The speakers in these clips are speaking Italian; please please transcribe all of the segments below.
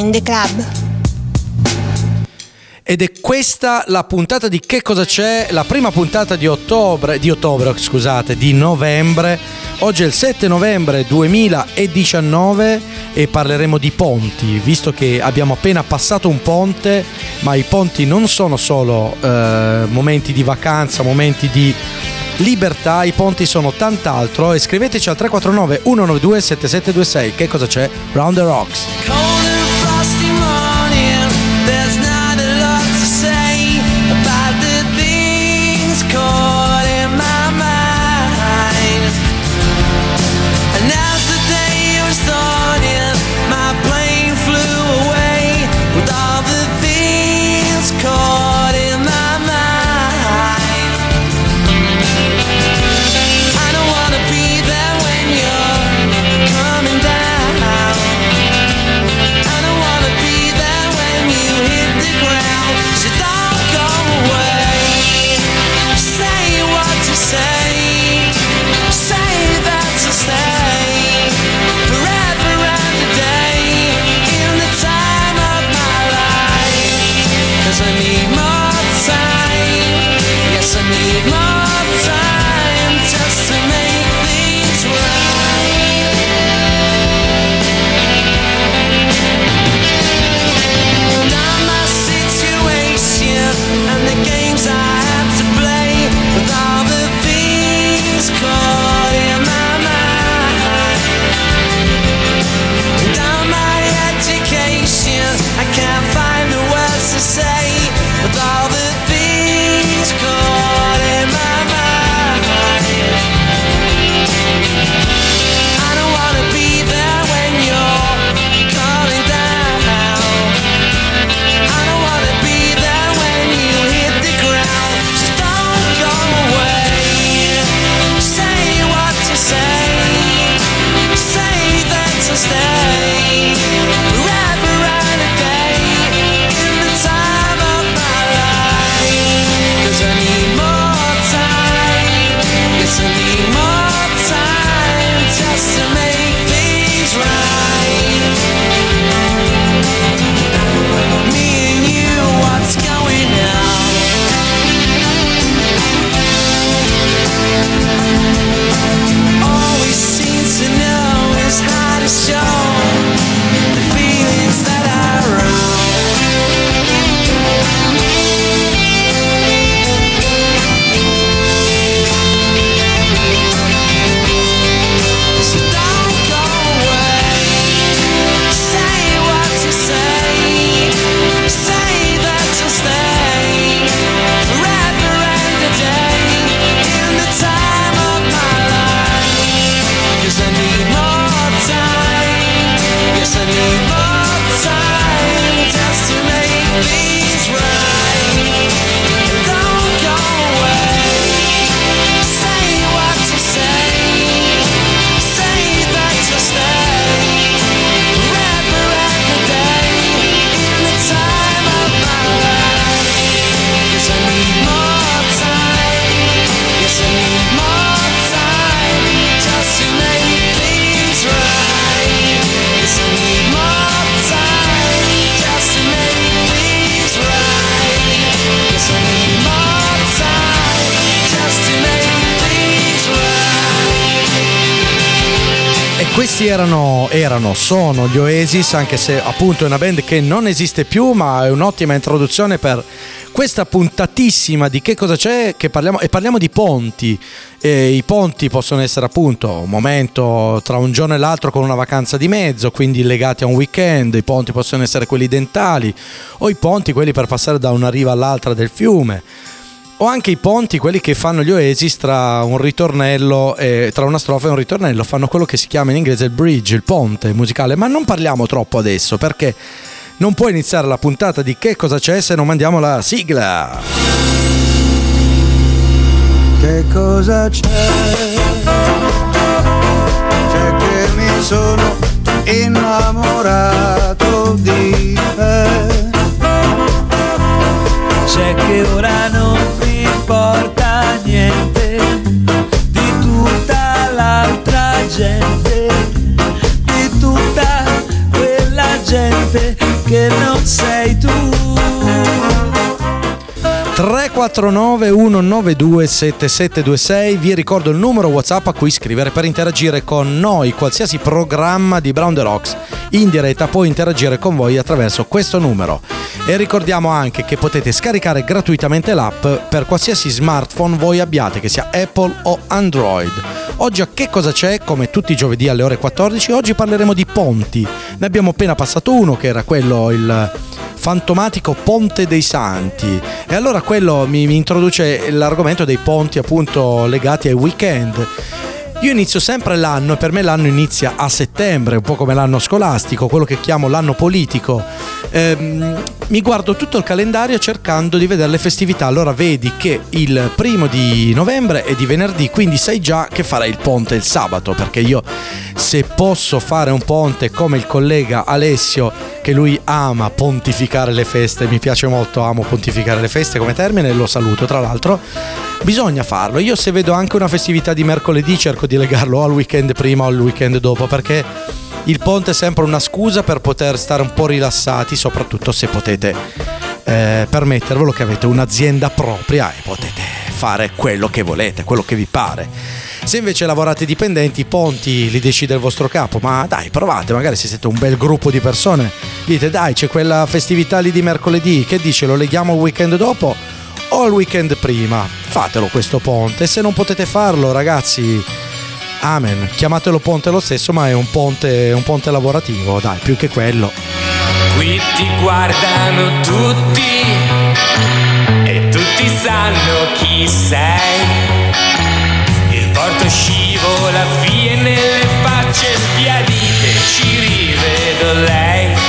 Join the Club. Ed è questa la puntata di Che cosa c'è? La prima puntata di ottobre, di ottobre, scusate, di novembre. Oggi è il 7 novembre 2019 e parleremo di ponti, visto che abbiamo appena passato un ponte, ma i ponti non sono solo eh, momenti di vacanza, momenti di libertà, i ponti sono tant'altro e scriveteci al 349 192 7726 che cosa c'è? Round the Rocks. said Questi erano, erano, sono gli Oasis, anche se appunto è una band che non esiste più, ma è un'ottima introduzione per questa puntatissima di che cosa c'è che parliamo, e parliamo di ponti. E I ponti possono essere appunto un momento tra un giorno e l'altro con una vacanza di mezzo, quindi legati a un weekend, i ponti possono essere quelli dentali o i ponti quelli per passare da una riva all'altra del fiume o anche i ponti, quelli che fanno gli Oasis tra un ritornello e, tra una strofa e un ritornello, fanno quello che si chiama in inglese il bridge, il ponte musicale, ma non parliamo troppo adesso perché non può iniziare la puntata di che cosa c'è se non mandiamo la sigla. Che cosa c'è? C'è che mi sono innamorato sei tu. 349 192 7726 vi ricordo il numero whatsapp a cui scrivere per interagire con noi qualsiasi programma di Brown the Rocks in diretta può interagire con voi attraverso questo numero e ricordiamo anche che potete scaricare gratuitamente l'app per qualsiasi smartphone voi abbiate che sia Apple o Android oggi a che cosa c'è come tutti i giovedì alle ore 14 oggi parleremo di ponti ne abbiamo appena passato uno che era quello il fantomatico Ponte dei Santi. E allora quello mi, mi introduce l'argomento dei ponti appunto legati ai weekend. Io inizio sempre l'anno e per me l'anno inizia a settembre, un po' come l'anno scolastico, quello che chiamo l'anno politico. Ehm, mi guardo tutto il calendario cercando di vedere le festività. Allora vedi che il primo di novembre è di venerdì, quindi sai già che farai il ponte il sabato, perché io se posso fare un ponte come il collega Alessio, che lui ama pontificare le feste, mi piace molto, amo pontificare le feste come termine, lo saluto tra l'altro, bisogna farlo. Io se vedo anche una festività di mercoledì cerco di legarlo al weekend prima o al weekend dopo, perché il ponte è sempre una scusa per poter stare un po' rilassati, soprattutto se potete eh, permettervelo che avete un'azienda propria e potete fare quello che volete, quello che vi pare. Se invece lavorate dipendenti, i ponti li decide il vostro capo, ma dai, provate, magari se siete un bel gruppo di persone, dite dai, c'è quella festività lì di mercoledì, che dice lo leghiamo al weekend dopo o al weekend prima? Fatelo questo ponte, se non potete farlo, ragazzi, amen, chiamatelo ponte lo stesso, ma è un ponte, un ponte lavorativo, dai, più che quello. Qui ti guardano tutti tutti sanno chi sei. Il porto scivola via nelle facce sbiadite ci rivedo lei.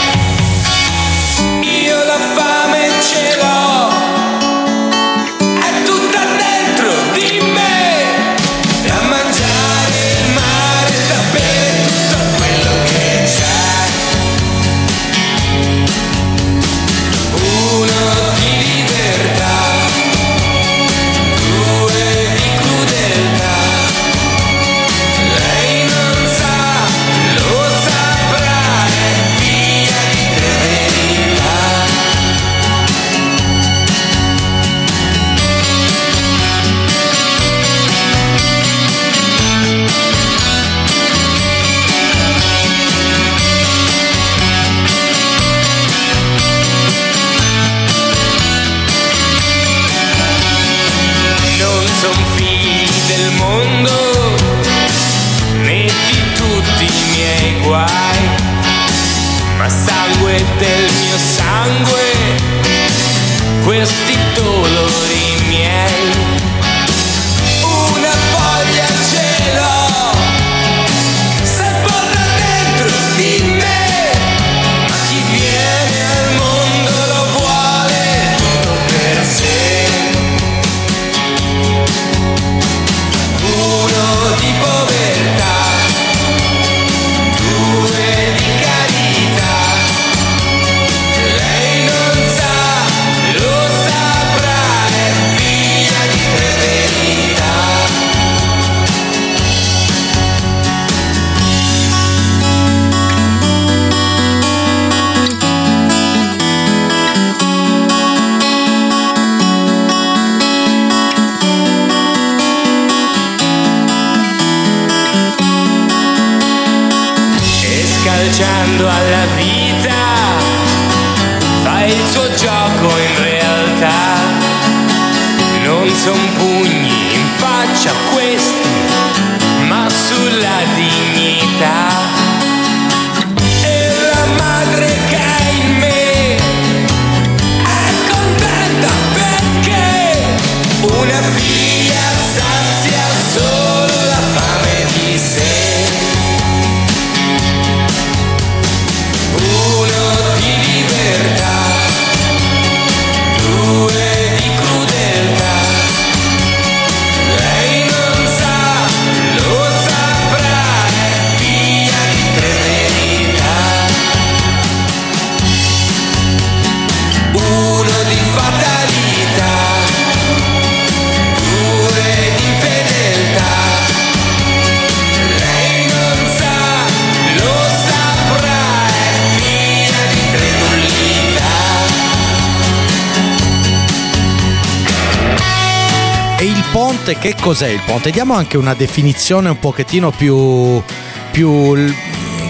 Che cos'è il ponte? Diamo anche una definizione un pochettino più, più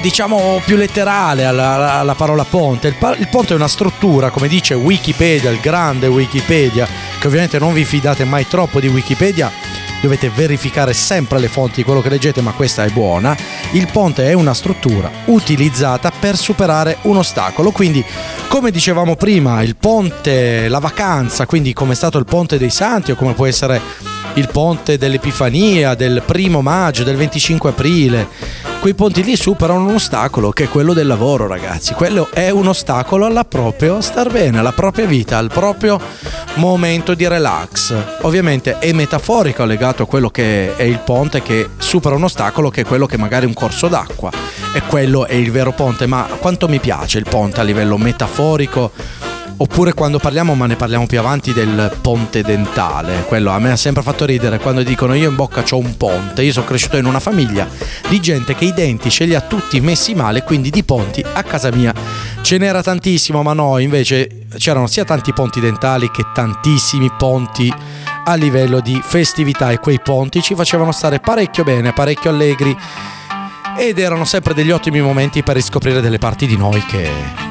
diciamo più letterale alla, alla parola ponte. Il, il ponte è una struttura, come dice Wikipedia, il grande Wikipedia, che ovviamente non vi fidate mai troppo di Wikipedia, dovete verificare sempre le fonti di quello che leggete, ma questa è buona. Il ponte è una struttura utilizzata per superare un ostacolo. Quindi, come dicevamo prima, il ponte, la vacanza, quindi come è stato il ponte dei santi o come può essere il ponte dell'Epifania, del primo maggio, del 25 aprile. Quei ponti lì superano un ostacolo che è quello del lavoro, ragazzi. Quello è un ostacolo alla propria star bene, alla propria vita, al proprio momento di relax. Ovviamente è metaforico legato a quello che è il ponte che supera un ostacolo che è quello che magari è un corso d'acqua. E quello è il vero ponte, ma quanto mi piace il ponte a livello metaforico Oppure quando parliamo, ma ne parliamo più avanti, del ponte dentale. Quello a me ha sempre fatto ridere quando dicono io in bocca ho un ponte. Io sono cresciuto in una famiglia di gente che i denti ce li ha tutti messi male, quindi di ponti a casa mia ce n'era tantissimo, ma no, invece c'erano sia tanti ponti dentali che tantissimi ponti a livello di festività e quei ponti ci facevano stare parecchio bene, parecchio allegri ed erano sempre degli ottimi momenti per riscoprire delle parti di noi che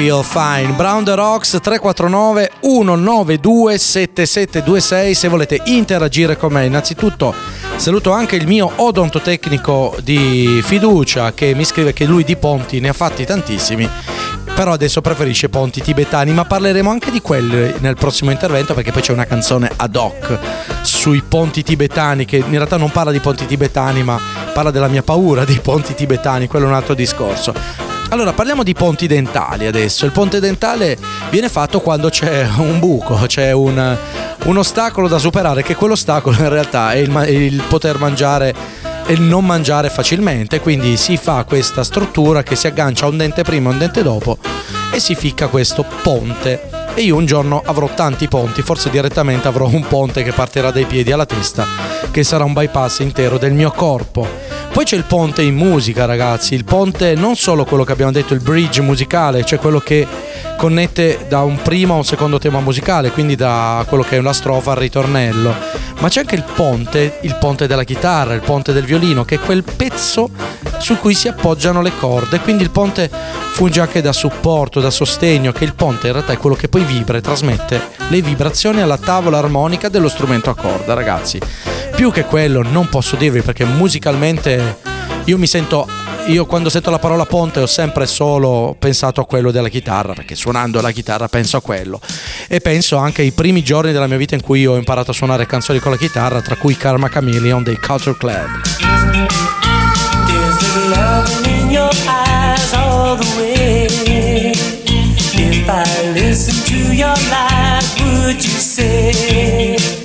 feel fine. Brown the Rocks 349 192 7726 se volete interagire con me. Innanzitutto saluto anche il mio odontotecnico di fiducia che mi scrive che lui di ponti ne ha fatti tantissimi. Però adesso preferisce ponti tibetani, ma parleremo anche di quelli nel prossimo intervento perché poi c'è una canzone ad hoc sui ponti tibetani che in realtà non parla di ponti tibetani ma parla della mia paura dei ponti tibetani, quello è un altro discorso. Allora, parliamo di ponti dentali adesso. Il ponte dentale viene fatto quando c'è un buco, c'è un, un ostacolo da superare, che quell'ostacolo in realtà è il, ma- il poter mangiare e non mangiare facilmente. Quindi si fa questa struttura che si aggancia a un dente prima e un dente dopo e si ficca questo ponte. E io un giorno avrò tanti ponti, forse direttamente avrò un ponte che partirà dai piedi alla testa, che sarà un bypass intero del mio corpo. Poi c'è il ponte in musica, ragazzi. Il ponte non solo quello che abbiamo detto, il bridge musicale, cioè quello che connette da un primo a un secondo tema musicale, quindi da quello che è una strofa al ritornello. Ma c'è anche il ponte, il ponte della chitarra, il ponte del violino, che è quel pezzo su cui si appoggiano le corde. Quindi il ponte funge anche da supporto, da sostegno, che il ponte in realtà è quello che poi vibra e trasmette le vibrazioni alla tavola armonica dello strumento a corda, ragazzi. Più che quello non posso dirvi perché musicalmente io mi sento io quando sento la parola ponte ho sempre solo pensato a quello della chitarra, perché suonando la chitarra penso a quello. E penso anche ai primi giorni della mia vita in cui ho imparato a suonare canzoni con la chitarra, tra cui Karma Chameleon dei Culture Club. Listen to your life, would you say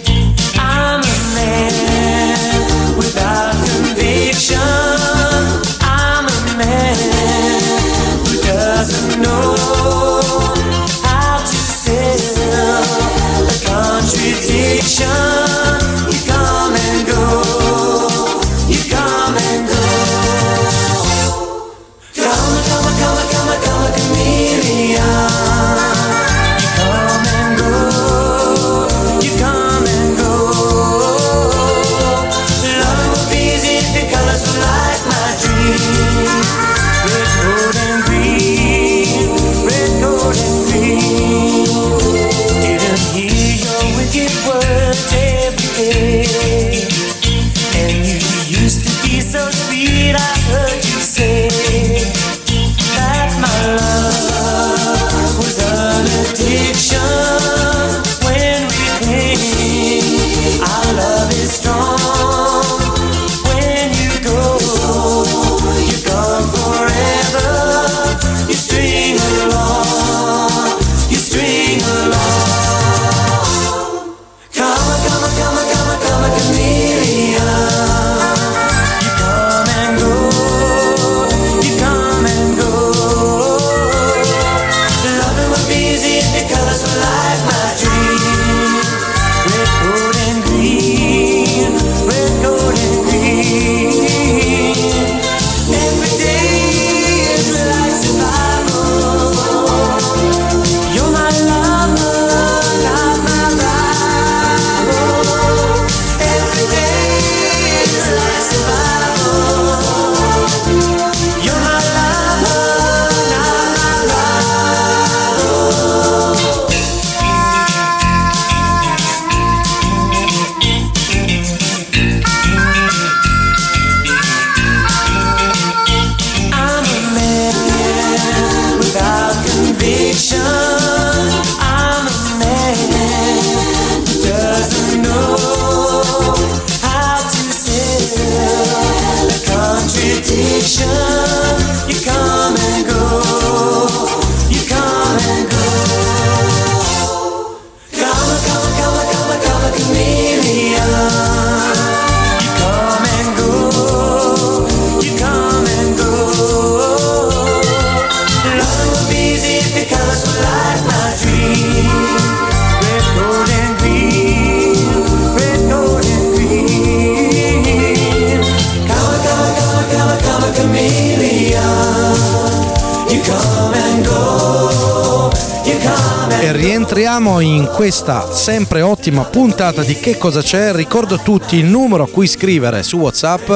rientriamo in questa sempre ottima puntata di Che cosa c'è? Ricordo a tutti il numero a cui scrivere su WhatsApp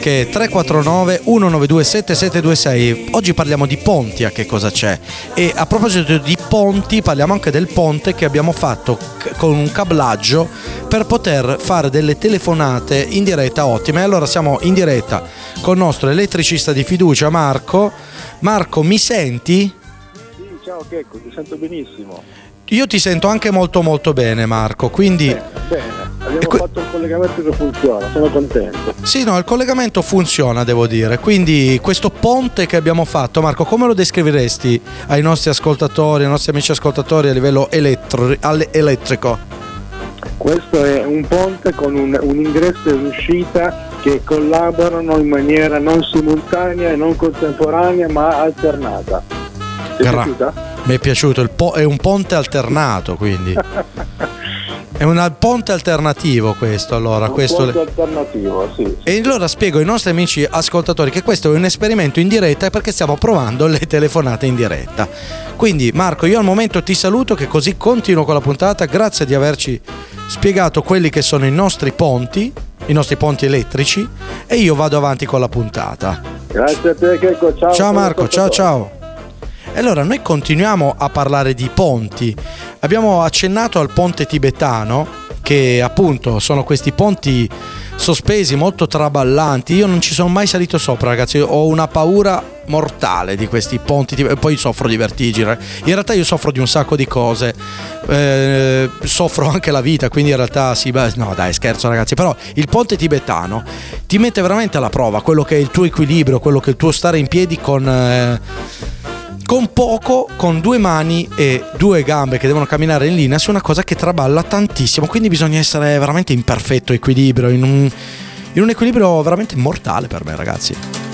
che è 349 192 7726. Oggi parliamo di ponti a che cosa c'è? E a proposito di ponti parliamo anche del ponte che abbiamo fatto con un cablaggio per poter fare delle telefonate in diretta ottime. Allora siamo in diretta con il nostro elettricista di fiducia Marco. Marco, mi senti? Ciao Checco, ti sento benissimo. Io ti sento anche molto molto bene Marco, quindi Bene, bene. Abbiamo que- fatto un collegamento che funziona, sono contento. sì, no, il collegamento funziona, devo dire. Quindi questo ponte che abbiamo fatto, Marco, come lo descriveresti ai nostri ascoltatori, ai nostri amici ascoltatori a livello elettro- elettrico? Questo è un ponte con un, un ingresso e un'uscita che collaborano in maniera non simultanea e non contemporanea ma alternata. Ti è piaciuta? Mi è piaciuto, po- è un ponte alternato, quindi. È un ponte alternativo questo, allora. Un questo ponte alternativo, sì. sì. E allora spiego ai nostri amici ascoltatori che questo è un esperimento in diretta perché stiamo provando le telefonate in diretta. Quindi Marco, io al momento ti saluto che così continuo con la puntata. Grazie di averci spiegato quelli che sono i nostri ponti, i nostri ponti elettrici e io vado avanti con la puntata. Grazie a te Checco, ciao. Ciao Marco, ciao ciao. E allora noi continuiamo a parlare di ponti. Abbiamo accennato al ponte tibetano, che appunto sono questi ponti sospesi molto traballanti. Io non ci sono mai salito sopra, ragazzi. Ho una paura mortale di questi ponti. poi soffro di vertigine. In realtà io soffro di un sacco di cose. Eh, soffro anche la vita, quindi in realtà sì, beh, no dai, scherzo ragazzi. Però il ponte tibetano ti mette veramente alla prova quello che è il tuo equilibrio, quello che è il tuo stare in piedi con. eh, con poco, con due mani e due gambe che devono camminare in linea su una cosa che traballa tantissimo. Quindi bisogna essere veramente in perfetto equilibrio, in un, in un equilibrio veramente mortale per me, ragazzi.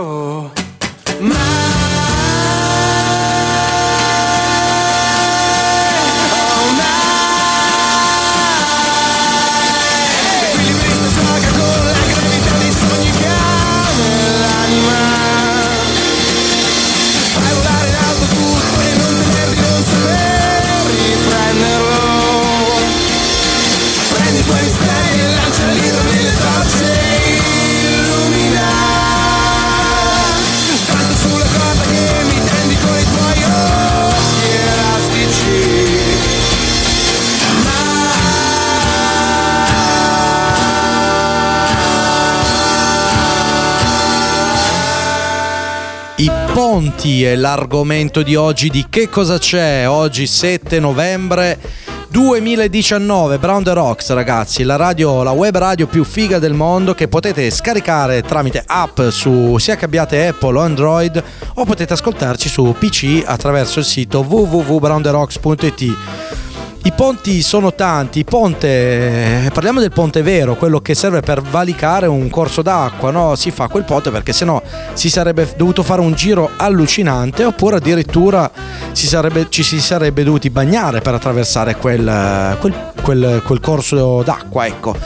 My I ponti è l'argomento di oggi di che cosa c'è? Oggi 7 novembre 2019 Brown the Rocks ragazzi la radio la web radio più figa del mondo che potete scaricare tramite app su sia che abbiate Apple o Android o potete ascoltarci su PC attraverso il sito www.brownderocks.it i ponti sono tanti, ponte, eh, parliamo del ponte vero, quello che serve per valicare un corso d'acqua, no? Si fa quel ponte perché sennò si sarebbe dovuto fare un giro allucinante oppure addirittura si sarebbe- ci si sarebbe dovuti bagnare per attraversare quel, quel- quel- quel corso d'acqua, ecco.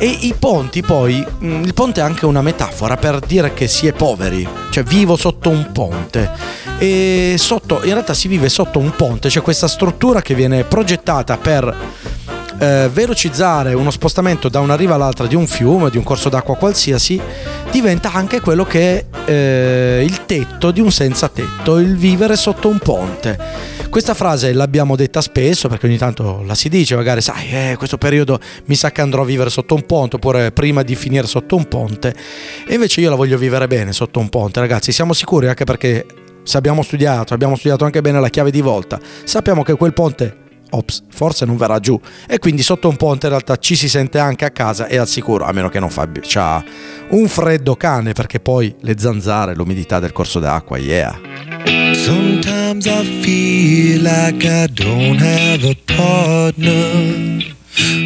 E i ponti poi, mh, il ponte è anche una metafora per dire che si è poveri, cioè vivo sotto un ponte. E sotto, in realtà si vive sotto un ponte, c'è questa struttura che viene progettata per eh, velocizzare uno spostamento da una riva all'altra di un fiume, di un corso d'acqua qualsiasi, diventa anche quello che è eh, il tetto di un senza tetto, il vivere sotto un ponte. Questa frase l'abbiamo detta spesso perché ogni tanto la si dice, magari sai, eh, questo periodo mi sa che andrò a vivere sotto un ponte oppure prima di finire sotto un ponte e invece io la voglio vivere bene sotto un ponte, ragazzi, siamo sicuri anche perché se abbiamo studiato, abbiamo studiato anche bene la chiave di volta, sappiamo che quel ponte ops, forse non verrà giù e quindi sotto un ponte in realtà ci si sente anche a casa e al sicuro, a meno che non fa c'ha un freddo cane perché poi le zanzare, l'umidità del corso d'acqua, yeah. Sometimes I feel like I don't have a partner.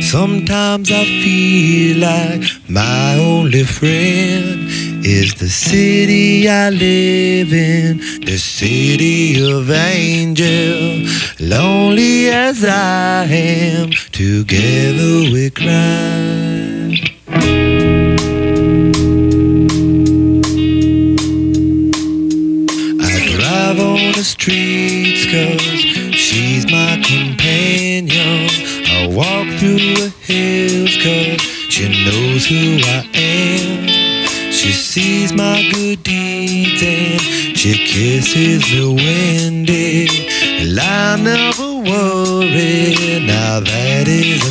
Sometimes I feel like my only friend is the city I live in, the city of angel. Lonely as I am, together we cry. I drive on the streets cause she's my companion. I walk through the hills cause she knows who I am. Sees my good deeds and she kisses me windy. And I never worry, now that is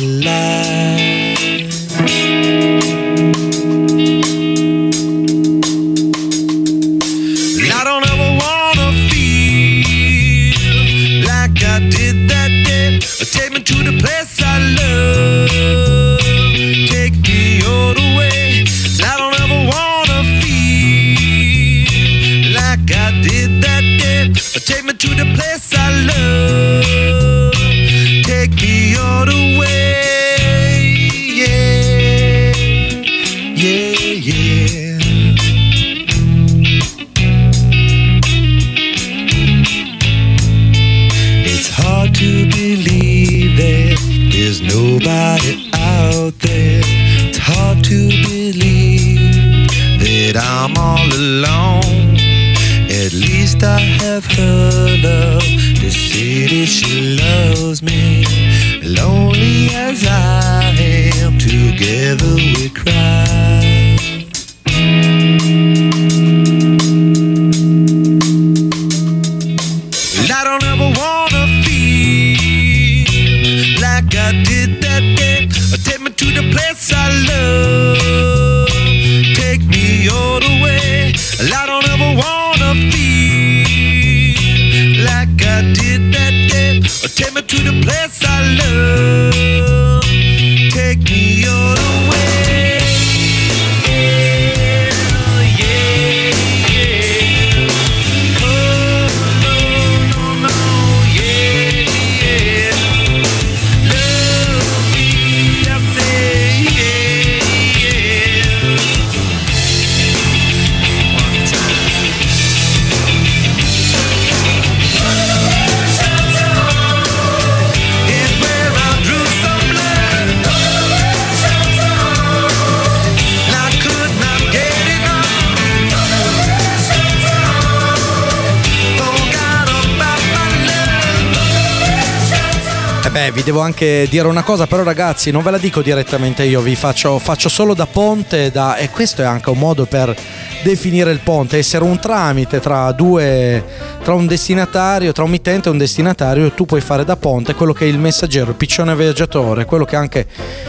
vi devo anche dire una cosa, però ragazzi, non ve la dico direttamente io, vi faccio, faccio solo da ponte da, e questo è anche un modo per definire il ponte, essere un tramite tra due, tra un destinatario, tra un mittente e un destinatario, tu puoi fare da ponte quello che è il messaggero, il piccione viaggiatore, quello che anche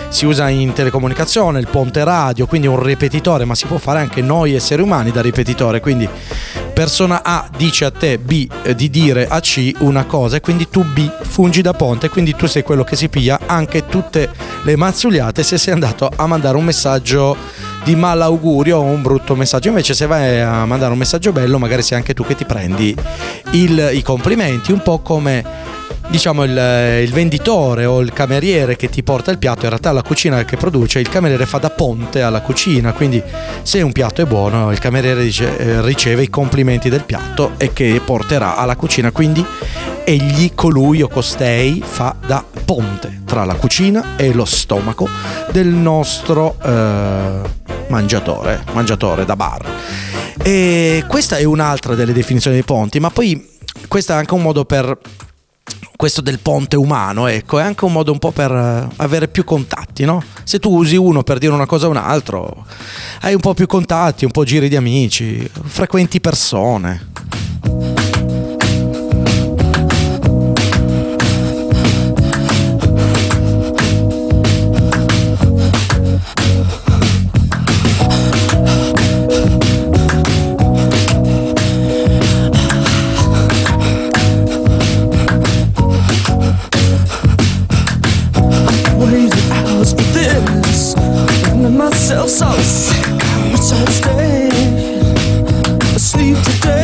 si usa in telecomunicazione, il ponte radio, quindi un ripetitore, ma si può fare anche noi esseri umani da ripetitore, quindi persona A dice a te B eh, di dire a C una cosa e quindi tu B fungi da ponte, quindi tu sei quello che si piglia anche tutte le mazzuliate se sei andato a mandare un messaggio di malaugurio o un brutto messaggio. Invece se vai a mandare un messaggio bello magari sei anche tu che ti prendi il- i complimenti, un po' come diciamo il, il venditore o il cameriere che ti porta il piatto, in realtà la cucina che produce, il cameriere fa da ponte alla cucina, quindi se un piatto è buono il cameriere dice, eh, riceve i complimenti del piatto e che porterà alla cucina, quindi egli, colui o costei fa da ponte tra la cucina e lo stomaco del nostro eh, mangiatore, mangiatore da bar. E questa è un'altra delle definizioni dei ponti, ma poi questo è anche un modo per questo del ponte umano, ecco, è anche un modo un po' per eh, avere più contatti, no? Se tu usi uno per dire una cosa a un altro, hai un po' più contatti, un po' giri di amici, frequenti persone. such thing. asleep today.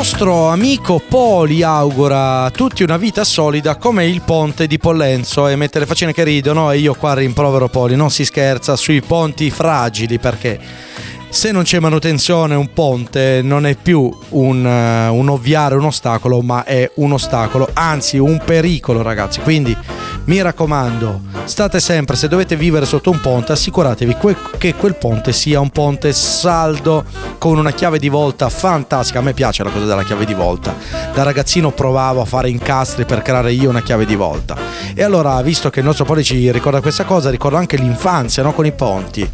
Nostro amico Poli augura a tutti una vita solida come il ponte di Pollenzo e mette le faccine che ridono e io qua rimprovero Poli, non si scherza sui ponti fragili perché se non c'è manutenzione un ponte non è più un, eh, un ovviare un ostacolo ma è un ostacolo, anzi un pericolo ragazzi, quindi mi raccomando state sempre, se dovete vivere sotto un ponte assicuratevi que- che quel ponte sia un ponte saldo con una chiave di volta fantastica, a me piace la cosa della chiave di volta, da ragazzino provavo a fare incastri per creare io una chiave di volta e allora visto che il nostro Poli ci ricorda questa cosa, ricordo anche l'infanzia no? con i ponti.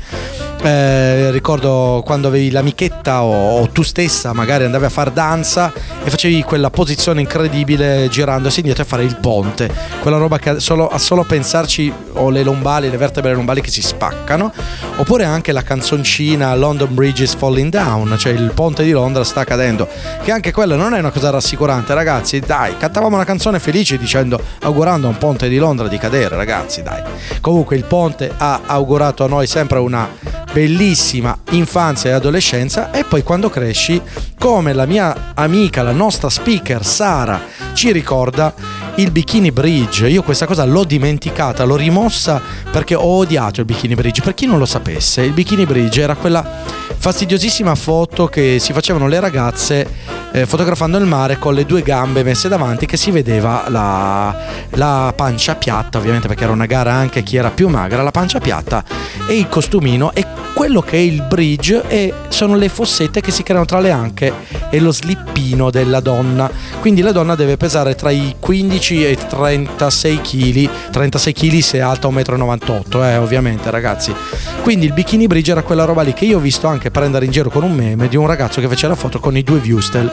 Eh, ricordo quando avevi l'amichetta o, o tu stessa magari andavi a fare danza e facevi quella posizione incredibile girandosi indietro e fare il ponte. Quella roba che solo, a solo pensarci ho le lombali le vertebre lombali che si spaccano oppure anche la canzoncina London Bridge is falling down cioè il ponte di Londra sta cadendo. Che anche quella non è una cosa rassicurante ragazzi dai cantavamo una canzone felice dicendo augurando a un ponte di Londra di cadere ragazzi dai. Comunque il ponte ha augurato a noi sempre una bellissima infanzia e adolescenza e poi quando cresci, come la mia amica, la nostra speaker Sara ci ricorda, il bikini bridge. Io questa cosa l'ho dimenticata, l'ho rimossa perché ho odiato il bikini bridge. Per chi non lo sapesse, il bikini bridge era quella fastidiosissima foto che si facevano le ragazze eh, fotografando il mare con le due gambe messe davanti che si vedeva la, la pancia piatta, ovviamente perché era una gara anche chi era più magra, la pancia piatta e il costumino e quello che è il bridge e sono le fossette che si creano tra le anche e lo slippino della donna. Quindi la donna deve pesare tra i 15 e i 36 kg, 36 kg se è alta 1,98 m, eh, ovviamente ragazzi. Quindi il bikini bridge era quella roba lì che io ho visto anche prendere in giro con un meme di un ragazzo che fece la foto con i due Viewstel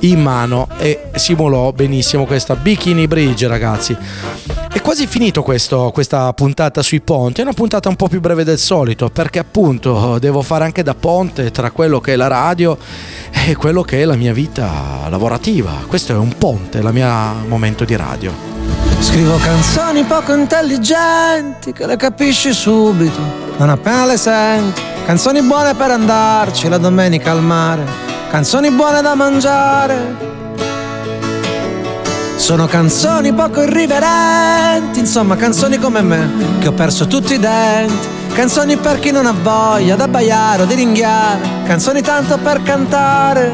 in mano e simulò benissimo questa bikini bridge ragazzi. È quasi finito questo, questa puntata sui ponti, è una puntata un po' più breve del solito perché appunto devo fare anche da ponte tra quello che è la radio e quello che è la mia vita lavorativa. Questo è un ponte, il mio momento di radio. Scrivo canzoni poco intelligenti che le capisci subito, non appena le senti. Canzoni buone per andarci la domenica al mare, canzoni buone da mangiare. Sono canzoni poco irriverenti, insomma canzoni come me, che ho perso tutti i denti. Canzoni per chi non ha voglia d'abbaiare o di ringhiare, canzoni tanto per cantare.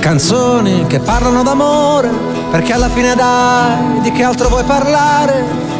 Canzoni che parlano d'amore, perché alla fine dai, di che altro vuoi parlare?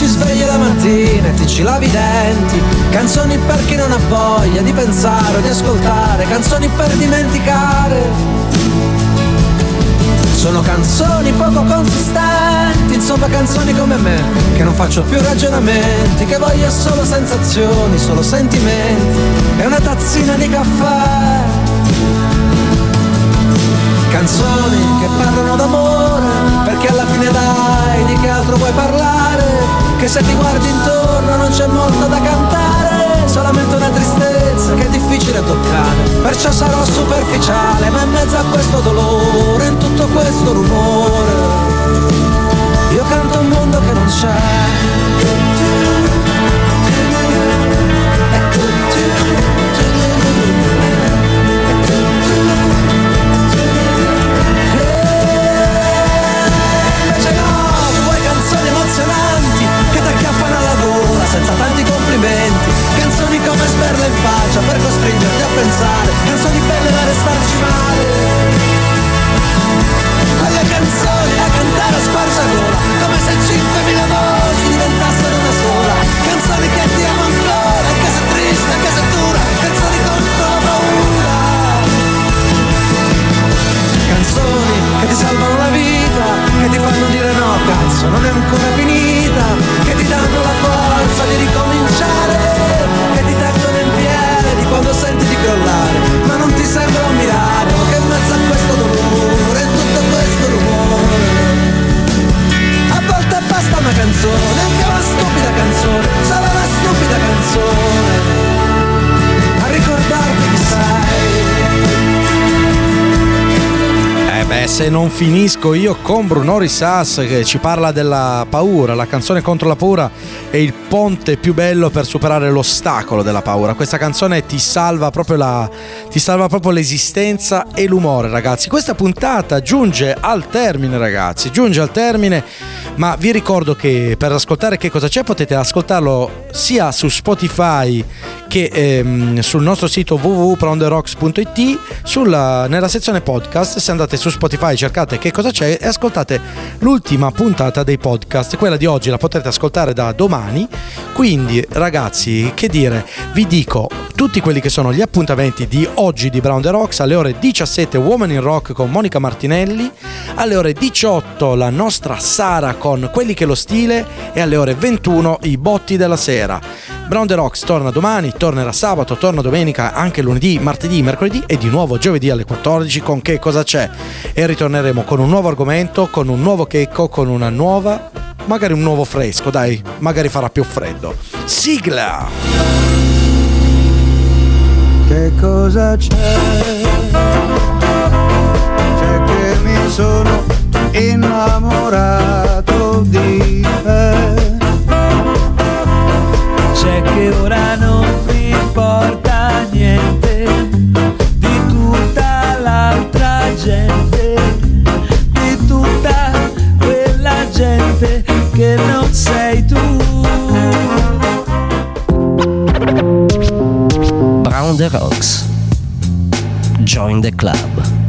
ci svegli la mattina e ti ci lavi i denti. Canzoni per chi non ha voglia di pensare o di ascoltare, canzoni per dimenticare. Sono canzoni poco consistenti, insomma canzoni come me, che non faccio più ragionamenti, che voglio solo sensazioni, solo sentimenti e una tazzina di caffè. Canzoni che parlano d'amore, perché alla fine dai, di che altro vuoi parlare? Che se ti guardi intorno non c'è molto da cantare, solamente una tristezza che è difficile toccare. Perciò sarò superficiale, ma in mezzo a questo dolore, in tutto questo rumore, io canto un mondo che non Invece Sperle in faccia per costringerti a pensare. Canzoni belle da restarci male. Quelle canzoni da cantare a sparsagola come se 5.000 finisco io con Bruno Rissas che ci parla della paura, la canzone contro la paura è il ponte più bello per superare l'ostacolo della paura. Questa canzone ti salva proprio, la, ti salva proprio l'esistenza e l'umore, ragazzi. Questa puntata giunge al termine, ragazzi, giunge al termine, ma vi ricordo che per ascoltare che cosa c'è potete ascoltarlo sia su Spotify che ehm, sul nostro sito www.pronderocks.it nella sezione podcast se andate su Spotify cercate che cosa c'è e ascoltate l'ultima puntata dei podcast quella di oggi la potrete ascoltare da domani quindi ragazzi che dire vi dico tutti quelli che sono gli appuntamenti di oggi di Brown the Rocks alle ore 17 Woman in Rock con Monica Martinelli alle ore 18 la nostra Sara con quelli che lo stile e alle ore 21 i botti della sera Brown the Rocks torna domani, tornerà sabato, torna domenica, anche lunedì, martedì, mercoledì e di nuovo giovedì alle 14 con che cosa c'è. E ritorneremo con un nuovo argomento, con un nuovo checco, con una nuova, magari un nuovo fresco, dai, magari farà più freddo. Sigla! Che cosa c'è? C'è che mi sono innamorato di te. C'è che ora non mi importa niente di tutta l'altra gente, di tutta quella gente che non sei tu. Brown the Rocks. Join the club.